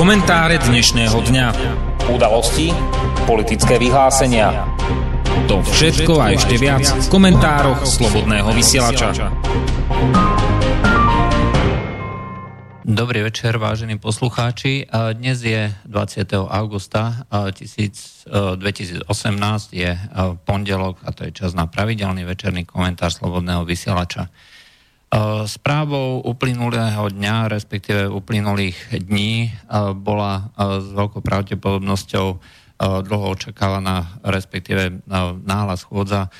Komentáre dnešného dňa. Udalosti, politické vyhlásenia. To všetko a ešte viac v komentároch Slobodného vysielača. Dobrý večer, vážení poslucháči. Dnes je 20. augusta 2018, je pondelok a to je čas na pravidelný večerný komentár Slobodného vysielača. Správou uplynulého dňa, respektíve uplynulých dní, bola s veľkou pravdepodobnosťou dlho očakávaná, respektíve náhla schôdza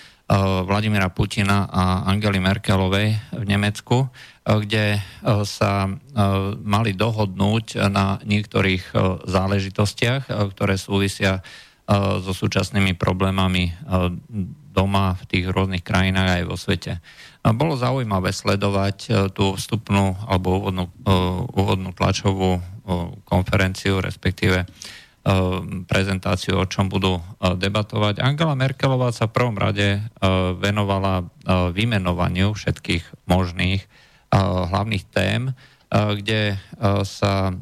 Vladimira Putina a Angely Merkelovej v Nemecku, kde sa mali dohodnúť na niektorých záležitostiach, ktoré súvisia so súčasnými problémami doma v tých rôznych krajinách aj vo svete. Bolo zaujímavé sledovať e, tú vstupnú alebo úvodnú, e, úvodnú tlačovú e, konferenciu, respektíve prezentáciu, o čom budú debatovať. Angela Merkelová sa v prvom rade venovala vymenovaniu všetkých možných hlavných tém, kde sa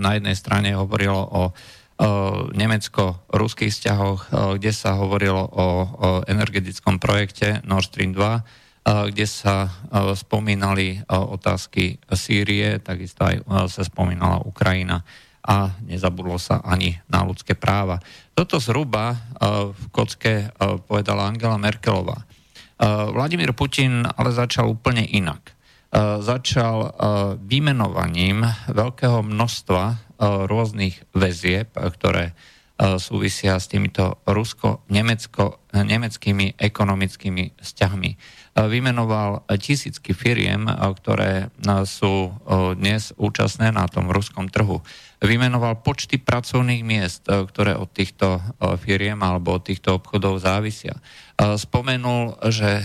na jednej strane hovorilo o nemecko-ruských vzťahoch, kde sa hovorilo o, energetickom projekte Nord Stream 2, kde sa spomínali otázky Sýrie, takisto aj sa spomínala Ukrajina a nezabudlo sa ani na ľudské práva. Toto zhruba v kocke povedala Angela Merkelová. Vladimír Putin ale začal úplne inak. Začal vymenovaním veľkého množstva rôznych väzieb, ktoré súvisia s týmito rusko-nemeckými ekonomickými vzťahmi. Vymenoval tisícky firiem, ktoré sú dnes účastné na tom ruskom trhu. Vymenoval počty pracovných miest, ktoré od týchto firiem alebo od týchto obchodov závisia. Spomenul, že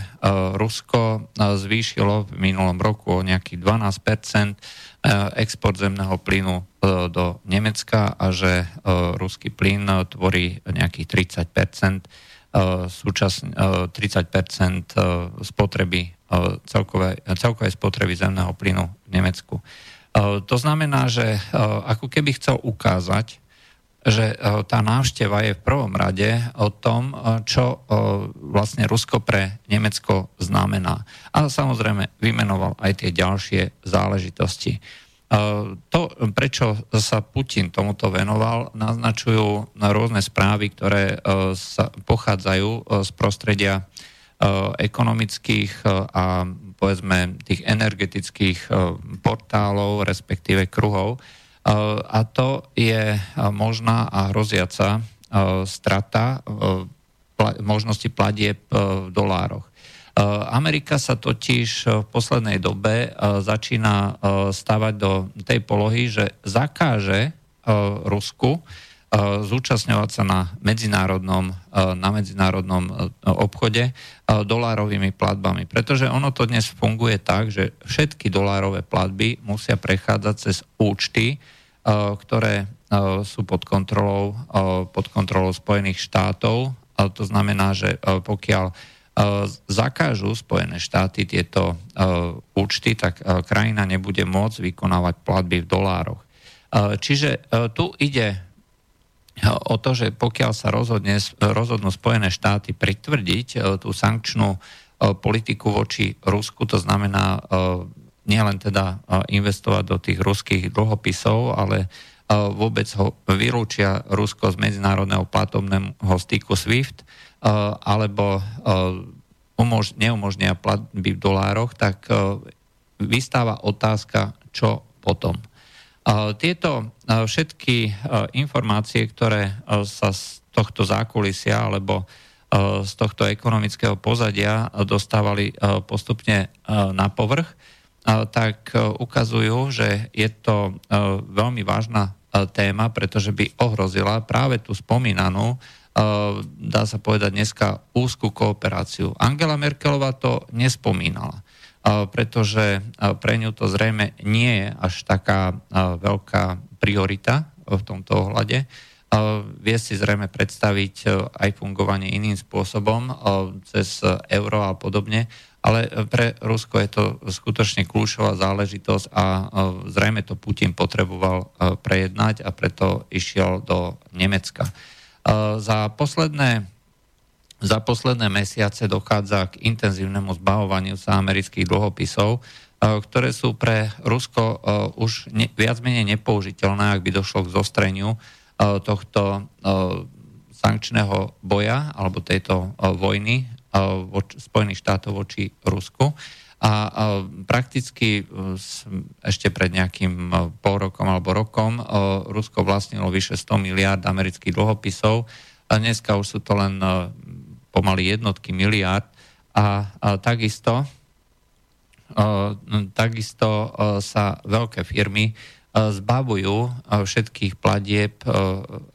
Rusko zvýšilo v minulom roku o nejakých 12% export zemného plynu do Nemecka a že ruský plyn tvorí nejakých 30 súčasne 30 spotreby celkovej, celkovej spotreby zemného plynu v Nemecku. To znamená, že ako keby chcel ukázať, že tá návšteva je v prvom rade o tom, čo vlastne Rusko pre Nemecko znamená. A samozrejme vymenoval aj tie ďalšie záležitosti. To, prečo sa Putin tomuto venoval, naznačujú rôzne správy, ktoré e, sa pochádzajú e, z prostredia e, ekonomických a povedzme tých energetických portálov, respektíve kruhov. A to je možná a hroziaca strata možnosti platieb v dolároch. Eh, Amerika sa totiž eh, v poslednej dobe eh, začína stavať do tej polohy, že zakáže Rusku zúčastňovať sa na medzinárodnom, na medzinárodnom obchode dolárovými platbami. Pretože ono to dnes funguje tak, že všetky dolárové platby musia prechádzať cez účty, ktoré sú pod kontrolou, pod kontrolou Spojených štátov. To znamená, že pokiaľ zakážu Spojené štáty tieto účty, tak krajina nebude môcť vykonávať platby v dolároch. Čiže tu ide o to, že pokiaľ sa rozhodne, rozhodnú Spojené štáty pritvrdiť tú sankčnú politiku voči Rusku, to znamená nielen teda investovať do tých ruských dlhopisov, ale vôbec ho vylúčia Rusko z medzinárodného platobného styku SWIFT, alebo umož- neumožnia platby v dolároch, tak vystáva otázka, čo potom. Tieto všetky informácie, ktoré sa z tohto zákulisia alebo z tohto ekonomického pozadia dostávali postupne na povrch, tak ukazujú, že je to veľmi vážna téma, pretože by ohrozila práve tú spomínanú dá sa povedať dneska, úzkú kooperáciu. Angela Merkelová to nespomínala, pretože pre ňu to zrejme nie je až taká veľká priorita v tomto ohľade. Vie si zrejme predstaviť aj fungovanie iným spôsobom, cez euro a podobne, ale pre Rusko je to skutočne kľúčová záležitosť a zrejme to Putin potreboval prejednať a preto išiel do Nemecka. Za posledné, za posledné mesiace dochádza k intenzívnemu zbavovaniu sa amerických dlhopisov, ktoré sú pre Rusko už ne, viac menej nepoužiteľné, ak by došlo k zostreniu tohto sankčného boja alebo tejto vojny Spojených štátov voči Rusku. A, prakticky ešte pred nejakým pol rokom alebo rokom Rusko vlastnilo vyše 100 miliárd amerických dlhopisov a dneska už sú to len pomaly jednotky miliárd. A, a takisto takisto sa veľké firmy zbavujú všetkých platieb,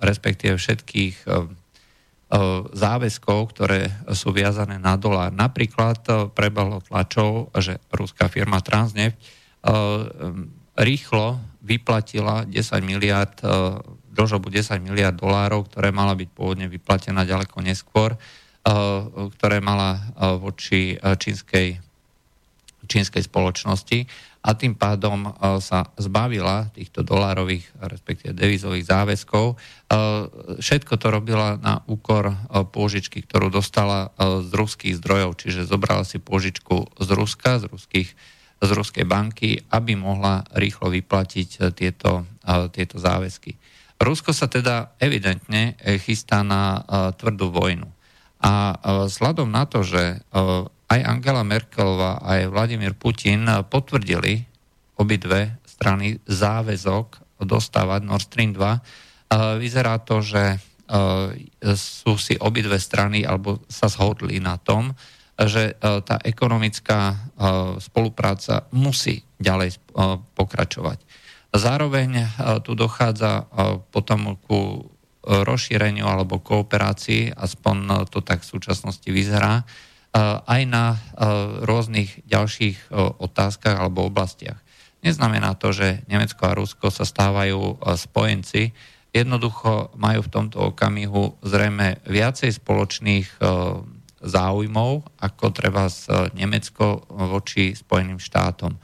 respektíve všetkých záväzkov, ktoré sú viazané na dolár. Napríklad prebehlo tlačov, že ruská firma Transneft rýchlo vyplatila 10 miliard, dlžobu 10 miliard dolárov, ktoré mala byť pôvodne vyplatená ďaleko neskôr, ktoré mala voči čínskej, čínskej spoločnosti a tým pádom e, sa zbavila týchto dolárových, respektíve devizových záväzkov. E, všetko to robila na úkor e, pôžičky, ktorú dostala z ruských zdrojov, čiže zobrala si pôžičku z Ruska, z, ruských, z ruskej banky, aby mohla rýchlo vyplatiť tieto, tieto záväzky. Rusko sa teda evidentne chystá na tvrdú vojnu. A vzhľadom na to, že aj Angela Merkelová, aj Vladimír Putin potvrdili obidve strany záväzok dostávať Nord Stream 2. Vyzerá to, že e, sú si obidve strany alebo sa zhodli na tom, že e, tá ekonomická e, spolupráca musí ďalej pokračovať. Zároveň tu dochádza potom ku rozšíreniu alebo kooperácii, aspoň to tak v súčasnosti vyzerá, aj na rôznych ďalších otázkach alebo oblastiach. Neznamená to, že Nemecko a Rusko sa stávajú spojenci. Jednoducho majú v tomto okamihu zrejme viacej spoločných záujmov, ako treba z Nemecko voči Spojeným štátom.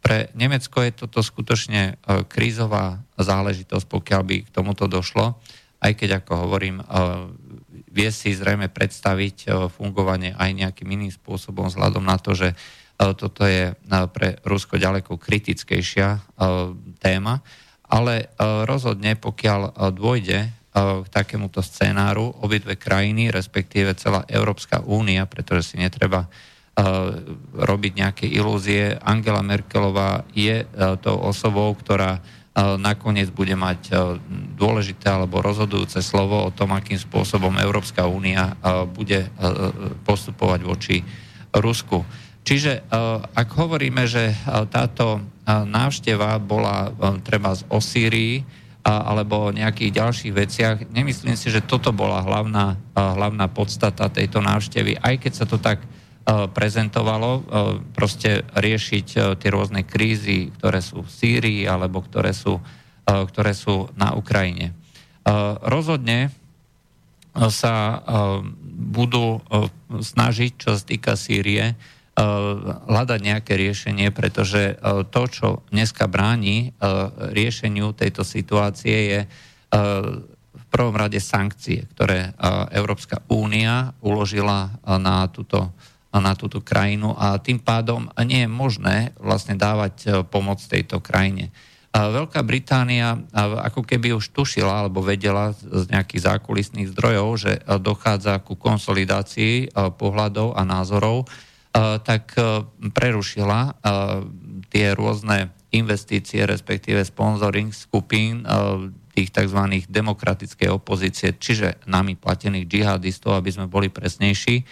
Pre Nemecko je toto skutočne krízová záležitosť, pokiaľ by k tomuto došlo, aj keď, ako hovorím, vie si zrejme predstaviť e, fungovanie aj nejakým iným spôsobom vzhľadom na to, že e, toto je e, pre Rusko ďaleko kritickejšia téma, ale rozhodne, pokiaľ dôjde k takémuto scénáru, obidve krajiny, respektíve celá Európska únia, pretože si netreba robiť nejaké ilúzie. Angela Merkelová je tou osobou, ktorá nakoniec bude mať e, dôležité alebo rozhodujúce slovo o tom, akým spôsobom Európska únia e, bude e, postupovať voči Rusku. Čiže ak hovoríme, že táto návšteva bola treba z Osírii alebo o nejakých ďalších veciach, nemyslím si, že toto bola hlavná, hlavná podstata tejto návštevy, aj keď sa to tak prezentovalo, proste riešiť tie rôzne krízy, ktoré sú v Sýrii alebo ktoré sú, ktoré sú na Ukrajine. Rozhodne sa budú snažiť, čo sa týka Sýrie, hľadať nejaké riešenie, pretože to, čo dneska bráni riešeniu tejto situácie, je v prvom rade sankcie, ktoré Európska únia uložila na túto na túto krajinu a tým pádom nie je možné vlastne dávať e, pomoc tejto krajine. Veľká Británia ako keby už tušila alebo vedela z nejakých zákulisných zdrojov, že e, dochádza ku konsolidácii e, pohľadov a názorov, tak prerušila tie rôzne investície, respektíve sponsoring skupín tých tzv. demokratickej opozície, čiže nami platených džihadistov, aby sme boli presnejší,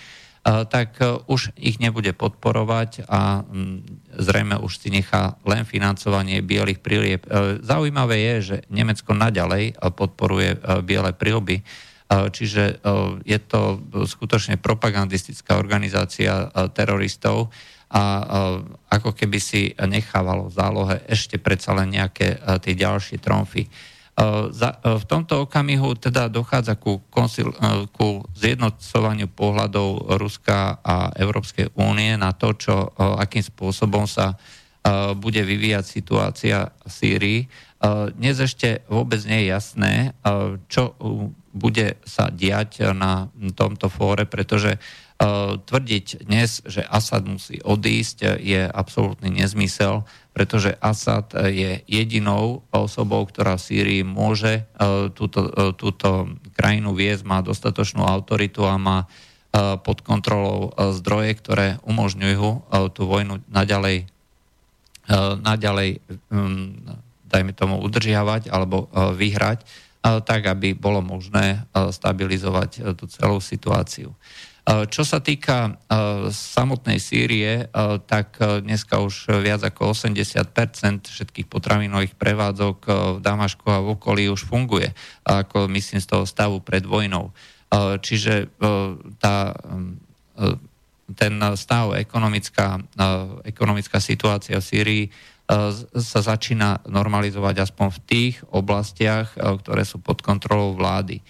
tak e, už ich nebude podporovať a mm, zrejme už si nechá len financovanie bielých prílieb. E, zaujímavé je, že Nemecko naďalej podporuje e, biele prílby, čiže je to skutočne propagandistická organizácia teroristov a ako keby si nechávalo v zálohe ešte predsa len nejaké tie ďalšie tromfy. V tomto okamihu teda dochádza ku, konsil, ku zjednocovaniu pohľadov Ruska a Európskej únie na to, čo, akým spôsobom sa bude vyvíjať situácia v Sýrii. Dnes ešte vôbec nie je jasné, čo bude sa diať na tomto fóre, pretože tvrdiť dnes, že Asad musí odísť, je absolútny nezmysel pretože Assad je jedinou osobou, ktorá v Sýrii môže e, túto, e, túto krajinu viesť, má dostatočnú autoritu a má e, pod kontrolou zdroje, ktoré umožňujú tú vojnu naďalej, naďalej dajme tomu, udržiavať alebo vyhrať, tak aby bolo možné stabilizovať tú celú situáciu. Čo sa týka samotnej Sýrie, tak dneska už viac ako 80% všetkých potravinových prevádzok v Damašku a v okolí už funguje, ako myslím z toho stavu pred vojnou. Čiže tá, ten stav, ekonomická, ekonomická situácia v Sýrii sa začína normalizovať aspoň v tých oblastiach, ktoré sú pod kontrolou vlády.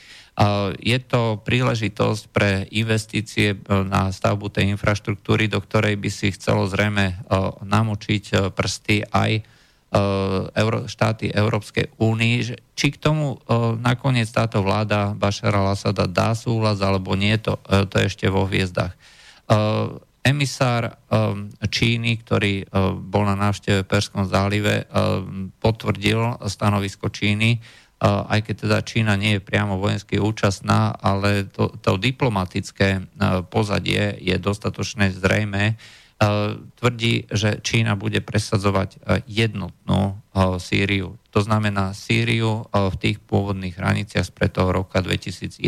Je to príležitosť pre investície e, na stavbu tej infraštruktúry, do ktorej by si chcelo zrejme e, namočiť e, prsty aj štáty Európskej únii. Či k tomu nakoniec táto vláda Bašara al-Assada dá súhlas, alebo nie, to, to je ešte vo hviezdach. Emisár Číny, ktorý bol na návšteve v Perskom zálive, potvrdil stanovisko Číny, aj keď teda Čína nie je priamo vojensky účastná, ale to, to diplomatické pozadie je dostatočne zrejme. Tvrdí, že Čína bude presadzovať jednotnú Sýriu. To znamená Sýriu v tých pôvodných hraniciach z pred toho roka 2011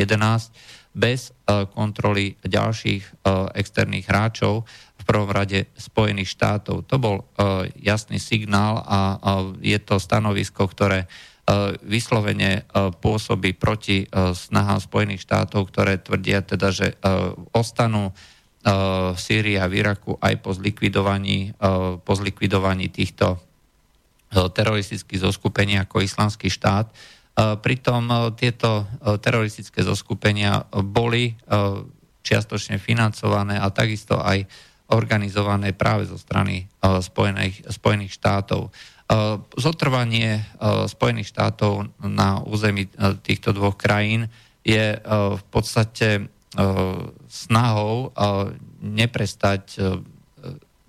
bez kontroly ďalších externých hráčov, v prvom rade Spojených štátov. To bol jasný signál a je to stanovisko, ktoré E, vyslovene e, pôsobí proti e, snahám Spojených štátov, ktoré tvrdia teda, že ostanú v Sýrii a v Iraku aj po zlikvidovaní, po zlikvidovaní týchto teroristických zoskupení ako islamský štát. Pritom tieto teroristické zoskupenia boli čiastočne financované a takisto aj organizované práve zo strany Spojených, Spojených štátov. Zotrvanie Spojených štátov na území týchto dvoch krajín je v podstate snahou neprestať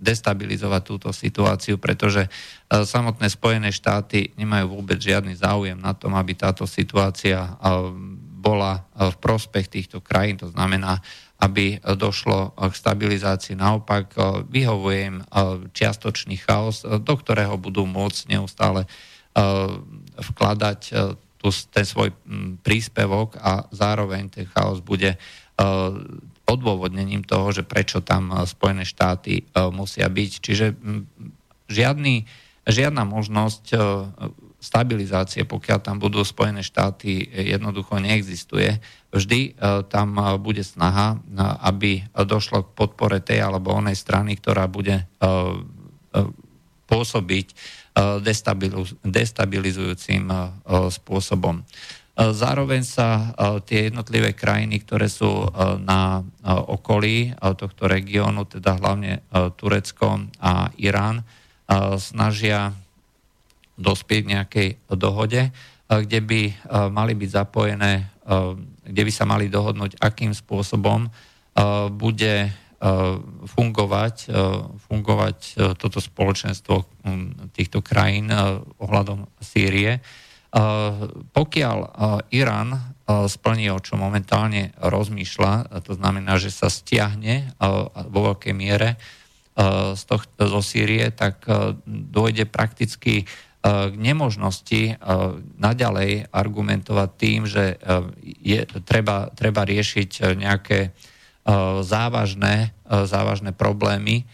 destabilizovať túto situáciu, pretože samotné Spojené štáty nemajú vôbec žiadny záujem na tom, aby táto situácia bola v prospech týchto krajín. To znamená, aby došlo k stabilizácii. Naopak eh, vyhovuje im eh, čiastočný chaos, eh, do ktorého budú môcť neustále vkladať ten svoj príspevok a zároveň ten chaos bude odôvodnením toho, že prečo tam Spojené štáty musia byť. Čiže žiadny, žiadna možnosť stabilizácie, pokiaľ tam budú Spojené štáty, jednoducho neexistuje. Vždy e, tam e, bude snaha, e, aby došlo k podpore tej alebo onej strany, ktorá bude pôsobiť destabilizujúcim spôsobom. Zároveň sa tie jednotlivé krajiny, ktoré sú na okolí tohto regiónu, teda hlavne Turecko a Irán, snažia dospieť nejakej dohode, eh, kde by eh, mali byť zapojené, eh, kde by sa mali dohodnúť, akým spôsobom bude fungovať, fungovať toto spoločenstvo hm, týchto krajín ohľadom Sýrie. Pokiaľ Irán splní, o čo momentálne rozmýšľa, to znamená, že sa stiahne vo veľkej miere z, tohto, zo Sýrie, tak dôjde prakticky k nemožnosti e, naďalej argumentovať tým, že e, je, treba, treba riešiť nejaké závažné, závažné problémy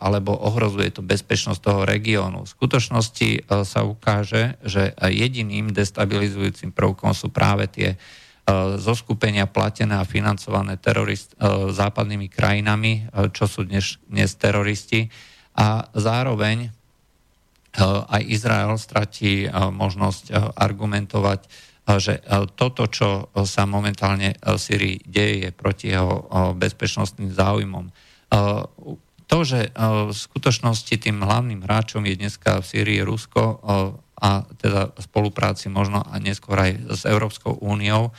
alebo ohrozuje to bezpečnosť toho regiónu. V skutočnosti sa ukáže, že jediným destabilizujúcim prvkom sú práve tie zoskupenia platené a financované terorist, západnými krajinami, čo sú dnes, dnes teroristi. A zároveň aj Izrael stratí možnosť argumentovať, že toto, čo sa momentálne v Syrii deje, je proti jeho bezpečnostným záujmom. To, že v skutočnosti tým hlavným hráčom je dneska v Syrii Rusko a teda spolupráci možno a neskôr aj s Európskou úniou,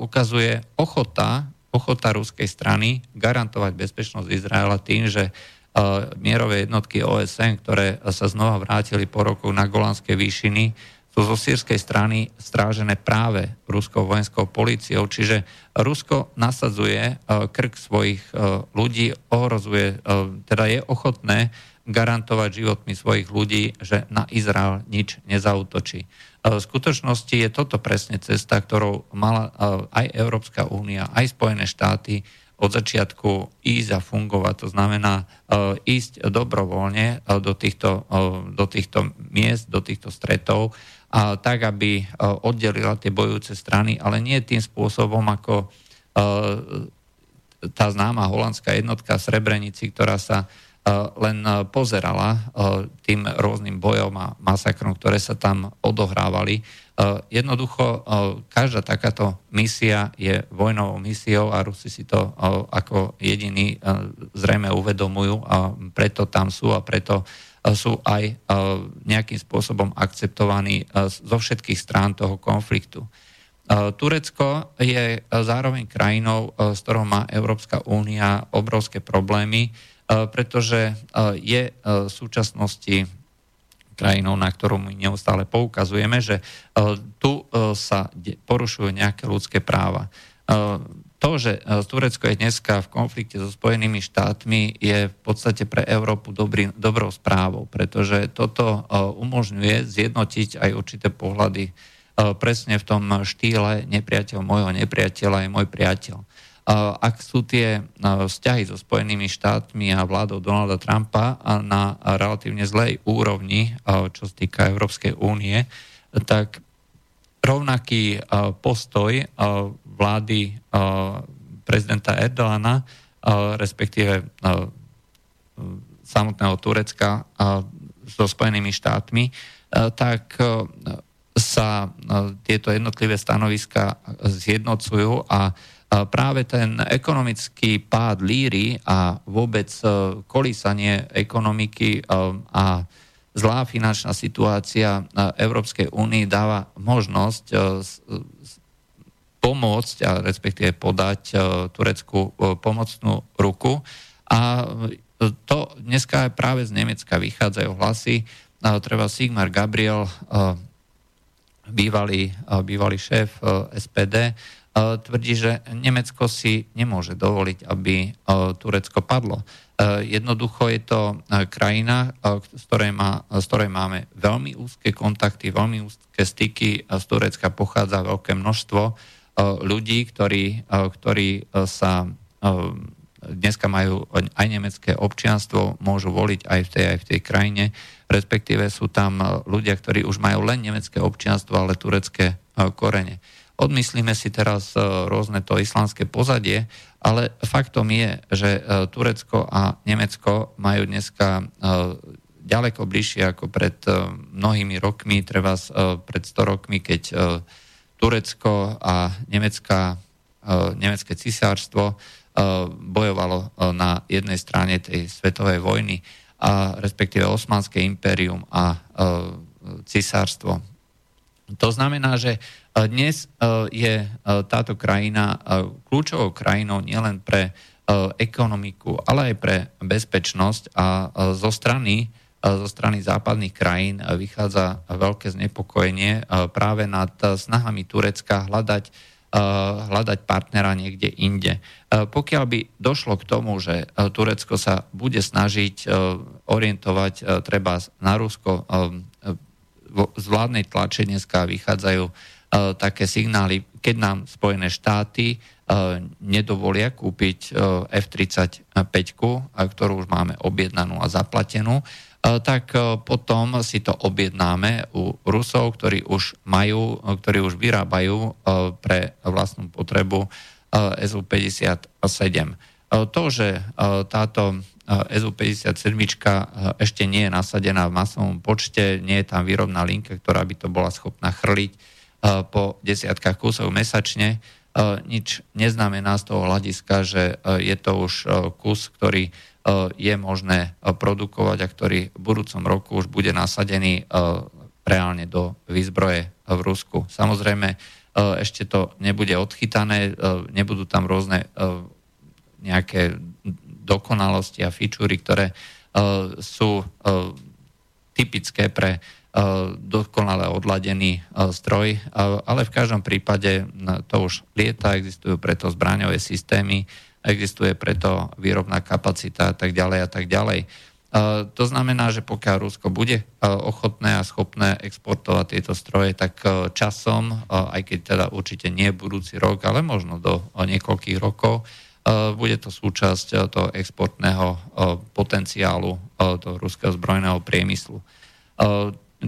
ukazuje ochota, ochota ruskej strany garantovať bezpečnosť Izraela tým, že mierové jednotky OSN, ktoré sa znova vrátili po roku na Golanské výšiny, sú zo sírskej strany strážené práve ruskou vojenskou políciou, čiže Rusko nasadzuje krk svojich ľudí, ohrozuje, teda je ochotné garantovať životmi svojich ľudí, že na Izrael nič nezautočí. V skutočnosti je toto presne cesta, ktorou mala aj Európska únia, aj Spojené štáty od začiatku ísť a fungovať. To znamená ísť dobrovoľne do týchto, do týchto miest, do týchto stretov, a tak, aby oddelila tie bojujúce strany, ale nie tým spôsobom, ako tá známa holandská jednotka Srebrenici, ktorá sa len pozerala tým rôznym bojom a masakrom, ktoré sa tam odohrávali. Jednoducho, každá takáto misia je vojnovou misiou a Rusi si to ako jediní zrejme uvedomujú a preto tam sú a preto sú aj nejakým spôsobom akceptovaní zo všetkých strán toho konfliktu. Turecko je zároveň krajinou, s ktorou má Európska únia obrovské problémy E, pretože e, je e, v súčasnosti krajinou, na ktorú my neustále poukazujeme, že tu sa porušujú nejaké ľudské práva. To, že Turecko je dneska v konflikte so Spojenými štátmi, je v podstate pre Európu dobrý, dobrou správou, pretože toto umožňuje zjednotiť aj určité pohľady presne v tom štýle nepriateľ môjho nepriateľa je môj priateľ ak sú tie vzťahy so Spojenými štátmi a vládou Donalda Trumpa na relatívne zlej úrovni, čo sa týka Európskej únie, tak rovnaký postoj vlády prezidenta Erdoána, respektíve samotného Turecka so Spojenými štátmi, tak sa tieto jednotlivé stanoviska zjednocujú a práve ten ekonomický pád líry a vôbec e, kolísanie ekonomiky e, a zlá finančná situácia Európskej únii dáva možnosť e, pomôcť a respektíve podať Turecku pomocnú ruku. A to dneska práve z Nemecka vychádzajú hlasy. Treba Sigmar Gabriel, bývalý, bývalý šéf SPD, tvrdí, že Nemecko si nemôže dovoliť, aby Turecko padlo. Jednoducho je to krajina, z ktorej, má, z ktorej máme veľmi úzke kontakty, veľmi úzke styky. Z Turecka pochádza veľké množstvo ľudí, ktorí, ktorí sa dneska majú aj nemecké občianstvo, môžu voliť aj v tej, aj v tej krajine, respektíve sú tam ľudia, ktorí už majú len nemecké občianstvo, ale turecké korene. Odmyslíme si teraz e, rôzne to islamské pozadie, ale faktom je, že e, Turecko a Nemecko majú dneska e, ďaleko bližšie ako pred mnohými rokmi, treba pred 100 rokmi, keď Turecko a Nemecká, nemecké cisárstvo bojovalo na jednej strane tej svetovej vojny, a respektíve Osmanské impérium a cisárstvo. To znamená, že dnes e, je e, táto krajina e, kľúčovou krajinou nielen pre ekonomiku, ale aj pre bezpečnosť a zo strany, zo strany západných krajín vychádza veľké znepokojenie práve nad snahami Turecka hľadať, hľadať partnera niekde inde. Pokiaľ by došlo k tomu, že Turecko sa bude snažiť orientovať treba na Rusko, z vládnej tlače dneska vychádzajú E, také signály, keď nám Spojené štáty e, nedovolia kúpiť e, F-35, ktorú už máme objednanú a zaplatenú, tak potom si to objednáme u Rusov, ktorí už majú, ktorí už vyrábajú pre vlastnú potrebu SU-57. To, že táto SU-57 ešte nie je nasadená v masovom počte, nie je tam výrobná linka, ktorá by to bola schopná chrliť po desiatkách kusov mesačne. Nič neznamená z toho hľadiska, že je to už kus, ktorý je možné produkovať a ktorý v budúcom roku už bude nasadený reálne do výzbroje v Rusku. Samozrejme, ešte to nebude odchytané, nebudú tam rôzne nejaké dokonalosti a fičúry, ktoré sú typické pre dokonale odladený stroj, ale v každom prípade to už lieta, existujú preto zbraňové systémy, existuje preto výrobná kapacita a tak ďalej a tak ďalej. To znamená, že pokiaľ Rusko bude ochotné a schopné exportovať tieto stroje, tak časom, aj keď teda určite nie budúci rok, ale možno do niekoľkých rokov, bude to súčasť toho exportného potenciálu toho ruského zbrojného priemyslu.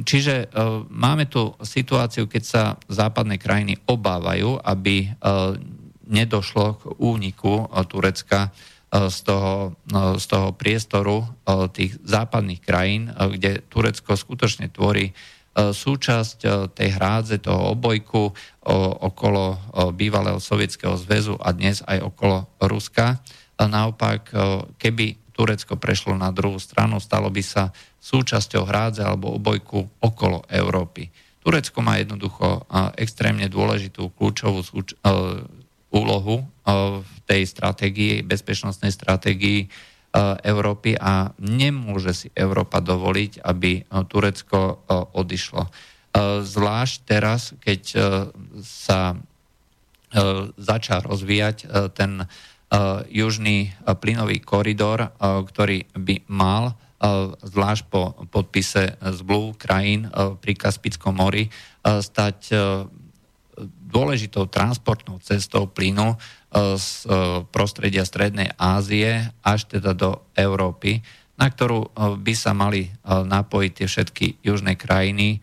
Čiže máme tu situáciu, keď sa západné krajiny obávajú, aby nedošlo k úniku Turecka E, z toho, z toho priestoru e, tých západných krajín, e, kde Turecko skutočne tvorí súčasť tej hrádze, toho obojku okolo bývalého Sovietskeho zväzu a dnes aj okolo Ruska. Naopak, keby Turecko prešlo na druhú stranu, stalo by sa súčasťou hrádze alebo obojku okolo Európy. Turecko má jednoducho extrémne dôležitú kľúčovú súč- úlohu v tej stratégii, bezpečnostnej stratégii Európy a nemôže si Európa dovoliť, aby Turecko odišlo. Zvlášť teraz, keď sa začal rozvíjať ten južný plynový koridor, ktorý by mal zvlášť po podpise zmluv krajín pri Kaspickom mori stať dôležitou transportnou cestou plynu z prostredia Strednej Ázie až teda do Európy, na ktorú by sa mali napojiť tie všetky južné krajiny,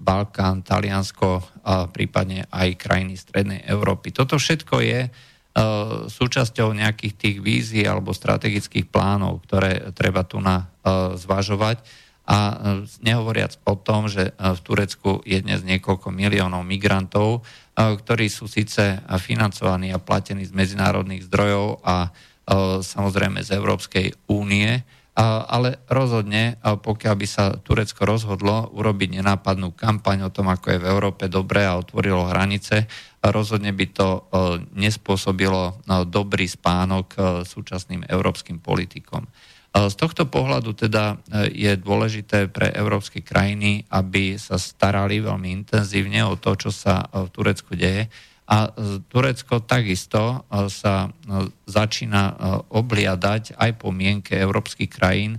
Balkán, Taliansko a prípadne aj krajiny Strednej Európy. Toto všetko je súčasťou nejakých tých vízií alebo strategických plánov, ktoré treba tu na zvažovať. A e, nehovoriac o tom, že e, v Turecku je dnes niekoľko miliónov migrantov, e, ktorí sú síce financovaní a platení z medzinárodných zdrojov a samozrejme z Európskej únie, ale rozhodne, pokiaľ by sa Turecko rozhodlo urobiť nenápadnú kampaň o tom, ako je v Európe dobre a otvorilo hranice, rozhodne by to nespôsobilo dobrý spánok súčasným európskym politikom. Z tohto pohľadu teda e, je dôležité pre európske krajiny, aby sa starali veľmi intenzívne o to, čo sa e, v Turecku deje. A e, Turecko takisto sa začína obliadať aj po mienke európskych krajín.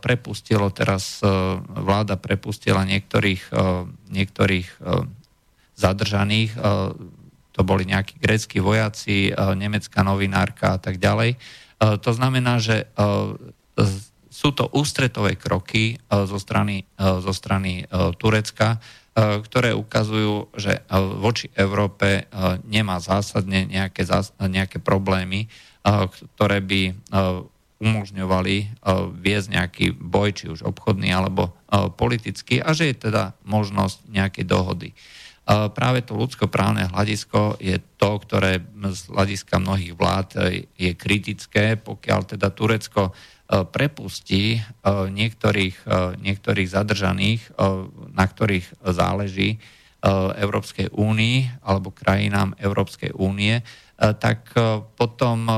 Prepustilo teraz, vláda prepustila niektorých, niektorých zadržaných, to boli nejakí grécky vojaci, nemecká novinárka a tak ďalej. E, to znamená, že e, sú to ústretové kroky e, zo strany, zo strany Turecka, ktoré ukazujú, že voči Európe nemá zásadne nejaké, nejaké problémy, ktoré by umožňovali viesť nejaký boj, či už obchodný alebo politický, a že je teda možnosť nejakej dohody. Práve to ľudskoprávne hľadisko je to, ktoré z hľadiska mnohých vlád e, je kritické, pokiaľ teda Turecko e, prepustí e, niektorých, niektorých zadržaných, na ktorých záleží Európskej únii alebo krajinám Európskej únie, tak potom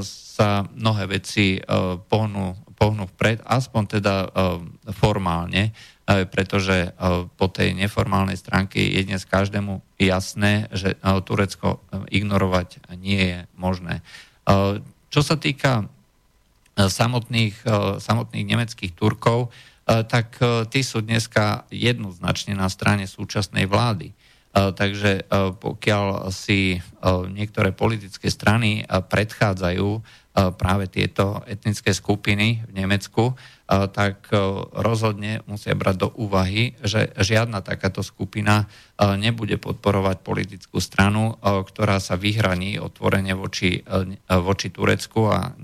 sa mnohé veci pohnú, pohnú vpred, aspoň teda formálne pretože e, po tej neformálnej stránke je dnes každému jasné, že e, Turecko e, ignorovať nie je možné. Čo sa týka samotných, samotných nemeckých Turkov, tak tí sú dneska jednoznačne na strane súčasnej vlády. Takže pokiaľ si niektoré politické strany predchádzajú práve tieto etnické skupiny v Nemecku, tak rozhodne musia brať do úvahy, že žiadna takáto skupina nebude podporovať politickú stranu, ktorá sa vyhraní otvorene voči, voči Turecku a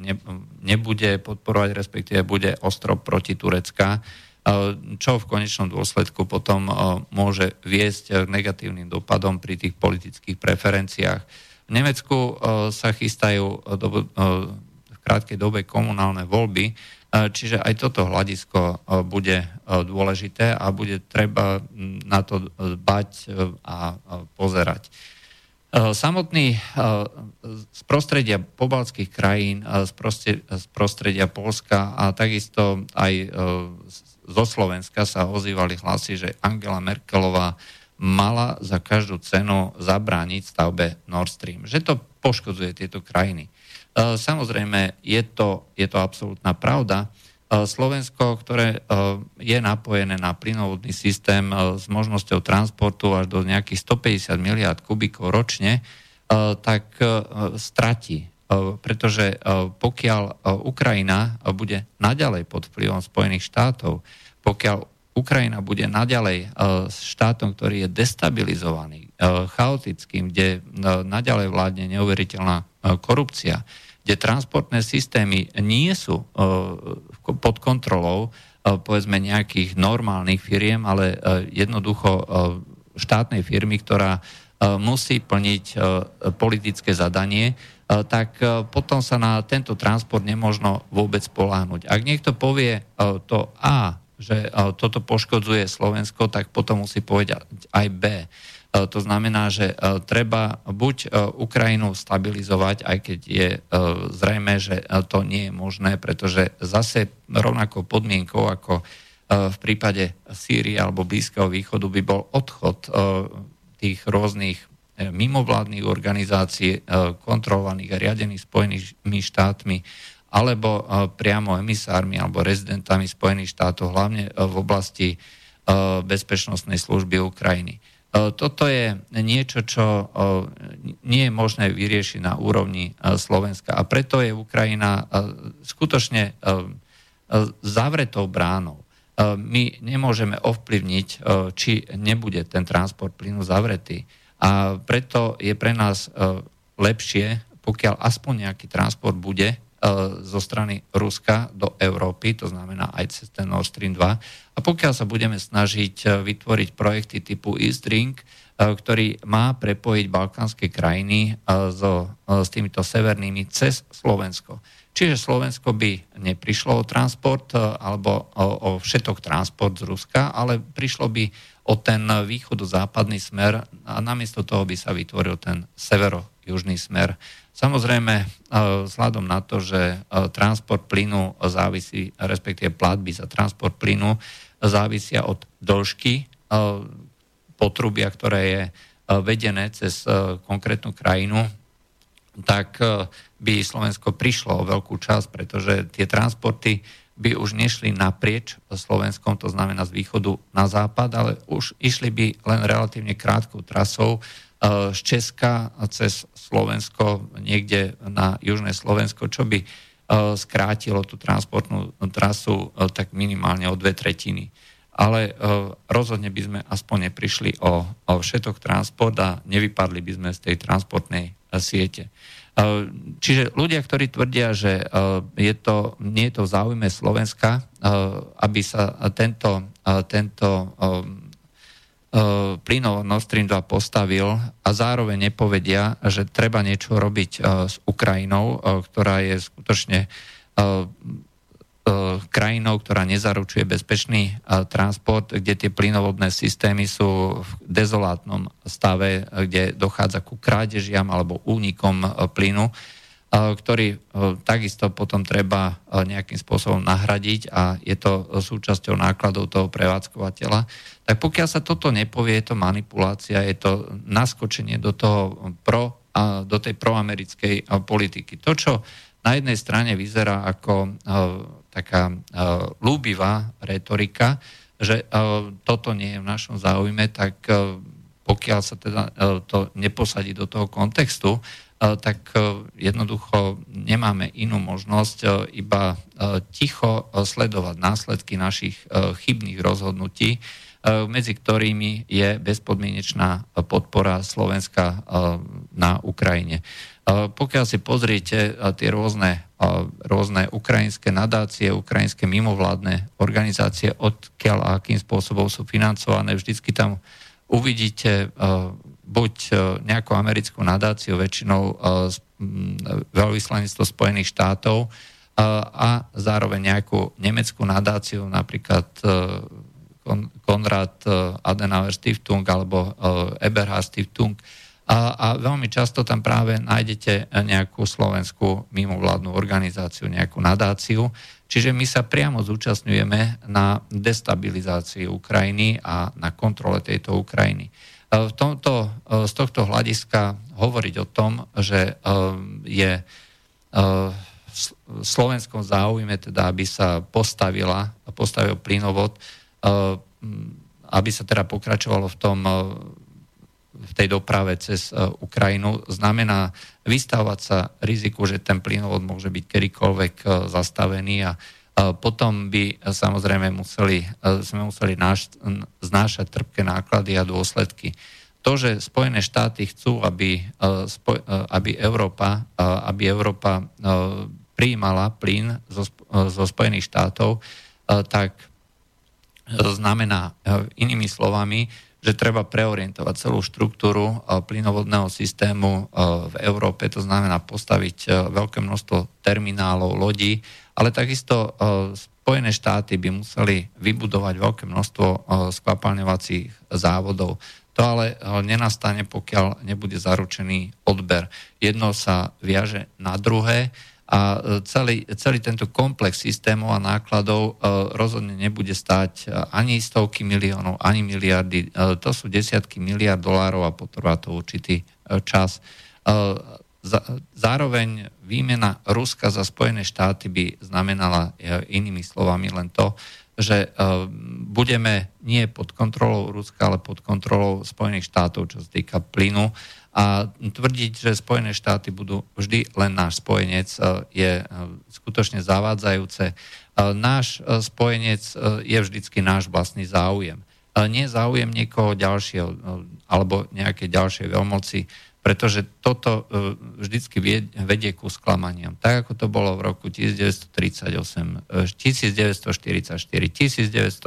nebude podporovať, respektíve bude ostrov proti Turecka, čo v konečnom dôsledku potom môže viesť k negatívnym dopadom pri tých politických preferenciách v Nemecku e, sa chystajú e, do, e, v krátkej dobe komunálne voľby, čiže aj toto hľadisko bude dôležité a bude treba na to dbať a pozerať. Samotný z prostredia pobalských krajín, z prostredia Polska a takisto aj zo Slovenska sa ozývali hlasy, že Angela Merkelová mala za každú cenu zabrániť stavbe Nord Stream. Že to poškodzuje tieto krajiny. E, samozrejme, je to, je to absolútna pravda. E, Slovensko, ktoré e, je napojené na plynovodný systém s možnosťou transportu až do nejakých 150 miliard kubíkov ročne, tak stratí. Pretože pokiaľ Ukrajina bude naďalej pod vplyvom Spojených štátov, pokiaľ Ukrajina bude naďalej e, štátom, ktorý je destabilizovaný, e, chaotickým, kde e, naďalej vládne neuveriteľná korupcia, kde transportné systémy nie sú pod kontrolou povedzme nejakých normálnych firiem, ale jednoducho štátnej firmy, ktorá musí plniť politické zadanie, tak potom sa na tento transport nemôžno vôbec poláhnuť. Ak niekto povie to A, že toto poškodzuje Slovensko, tak potom musí povedať aj B. To znamená, že treba buď Ukrajinu stabilizovať, aj keď je zrejme, že to nie je možné, pretože zase rovnakou podmienkou ako v prípade Sýrie alebo Blízkeho východu by bol odchod tých rôznych e, mimovládnych organizácií kontrolovaných a riadených Spojenými štátmi alebo e, priamo emisármi alebo rezidentami Spojených štátov, hlavne e, v oblasti e, bezpečnostnej služby Ukrajiny. Toto je niečo, čo nie je možné vyriešiť na úrovni Slovenska a preto je Ukrajina skutočne zavretou bránou. My nemôžeme ovplyvniť, či nebude ten transport plynu zavretý. A preto je pre nás lepšie, pokiaľ aspoň nejaký transport bude, E, zo strany Ruska do Európy, to znamená aj cez ten Nord Stream 2. A pokiaľ sa budeme snažiť e, vytvoriť projekty typu East Drink, e, ktorý má prepojiť balkánske krajiny so, s týmito severnými cez Slovensko. Čiže Slovensko by neprišlo o transport alebo o, o všetok transport z Ruska, ale prišlo by o ten východo-západný smer a namiesto toho by sa vytvoril ten severo-južný smer. Samozrejme, e, vzhľadom na to, že e, transport plynu závisí, respektíve platby za transport plynu závisia od dĺžky e, potrubia, ktoré je vedené cez konkrétnu krajinu, tak by Slovensko prišlo o veľkú časť, pretože tie transporty by už nešli naprieč Slovenskom, to znamená z východu na západ, ale už išli by len relatívne krátkou trasou z Česka cez Slovensko, niekde na južné Slovensko, čo by skrátilo tú transportnú trasu tak minimálne o dve tretiny. Ale rozhodne by sme aspoň neprišli o, o všetok transport a nevypadli by sme z tej transportnej siete. Čiže ľudia, ktorí tvrdia, že je to, nie je to v záujme Slovenska, aby sa tento, tento E, plynov Nord Stream 2 postavil a zároveň nepovedia, že treba niečo robiť e, s Ukrajinou, e, ktorá je skutočne krajinou, ktorá nezaručuje bezpečný transport, kde tie plynovodné systémy sú v dezolátnom stave, kde dochádza ku krádežiam alebo únikom plynu ktorý takisto potom treba nejakým spôsobom nahradiť a je to súčasťou nákladov toho prevádzkovateľa. Tak pokiaľ sa toto nepovie, je to manipulácia, je to naskočenie do, toho pro, do tej proamerickej politiky. To, čo na jednej strane vyzerá ako taká lúbivá retorika, že toto nie je v našom záujme, tak pokiaľ sa teda to neposadí do toho kontextu, tak jednoducho nemáme inú možnosť iba ticho sledovať následky našich chybných rozhodnutí, medzi ktorými je bezpodmienečná podpora Slovenska na Ukrajine. Pokiaľ si pozriete tie rôzne, rôzne ukrajinské nadácie, ukrajinské mimovládne organizácie, odkiaľ a akým spôsobom sú financované, vždycky tam uvidíte buď nejakú americkú nadáciu, väčšinou veľvyslanectvo Spojených štátov a zároveň nejakú nemeckú nadáciu, napríklad Konrad Adenauer Stiftung alebo Eberhard Stiftung, a, a veľmi často tam práve nájdete nejakú slovenskú mimovládnu organizáciu, nejakú nadáciu. Čiže my sa priamo zúčastňujeme na destabilizácii Ukrajiny a na kontrole tejto Ukrajiny. V tomto, z tohto hľadiska hovoriť o tom, že je v slovenskom záujme, teda, aby sa postavila, postavil plynovod, aby sa teda pokračovalo v tom v tej doprave cez e, Ukrajinu, znamená vystavovať sa riziku, že ten plynovod môže byť kedykoľvek zastavený a potom by samozrejme museli, sme museli náš, znášať trpké náklady a dôsledky. To, že Spojené štáty chcú, aby, aby Európa, aby Európa prijímala plyn zo, zo Spojených štátov, tak znamená inými slovami, že treba preorientovať celú štruktúru eh, plynovodného systému eh, v Európe, to znamená postaviť veľké množstvo terminálov, lodí, ale takisto Spojené štáty by museli vybudovať veľké množstvo skvapalňovacích závodov. To ale nenastane, pokiaľ nebude zaručený odber. Jedno sa viaže na druhé a e, celý, celý tento komplex systémov a nákladov e, rozhodne nebude stať e, ani stovky miliónov, ani miliardy. To sú desiatky miliard dolárov a potrvá to určitý čas. Zároveň výmena Ruska za Spojené štáty by znamenala inými slovami len to, že budeme nie pod kontrolou Ruska, ale pod kontrolou Spojených štátov, čo sa týka plynu a tvrdiť, že Spojené štáty budú vždy len náš spojenec, e, je e, skutočne zavádzajúce. E, náš spojenec je vždycky náš vlastný záujem. Nie záujem niekoho ďalšieho alebo nejaké ďalšej veľmoci, pretože toto vždycky vedie ku sklamaniam. Tak ako to bolo v roku 1938, 1944, 1948,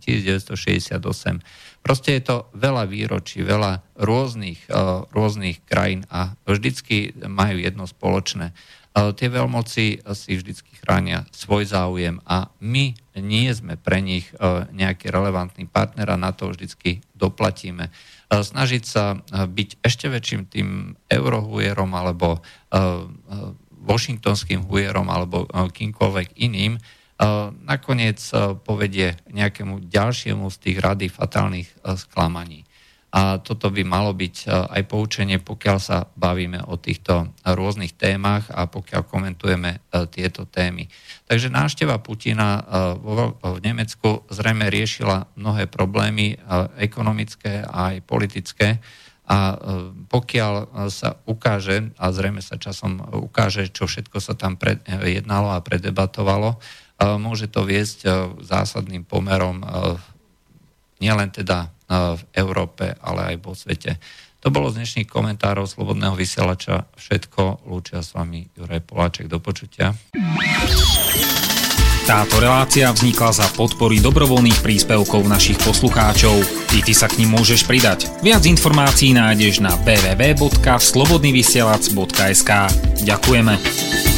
1968, Proste je to veľa výročí, veľa rôznych, uh, rôznych krajín a vždycky majú jedno spoločné. Uh, tie veľmoci si vždycky chránia svoj záujem a my nie sme pre nich uh, nejaký relevantný partner a na to vždycky doplatíme. Snažiť sa byť ešte väčším tým eurohujerom alebo washingtonským hujerom alebo kýmkoľvek iným, nakoniec povedie nejakému ďalšiemu z tých rady fatálnych sklamaní. A toto by malo byť aj poučenie, pokiaľ sa bavíme o týchto rôznych témach a pokiaľ komentujeme tieto témy. Takže návšteva Putina v Nemecku zrejme riešila mnohé problémy ekonomické a aj politické. A pokiaľ sa ukáže, a zrejme sa časom ukáže, čo všetko sa tam jednalo a predebatovalo, môže to viesť zásadným pomerom nielen teda v Európe, ale aj vo svete. To bolo z dnešných komentárov Slobodného vysielača všetko. Lúčia s vami Juraj Poláček. Do počutia. Táto relácia vznikla za podpory dobrovoľných príspevkov našich poslucháčov. Ty, ty sa k ním môžeš pridať. Viac informácií nájdeš na www.slobodnyvysielac.sk Ďakujeme.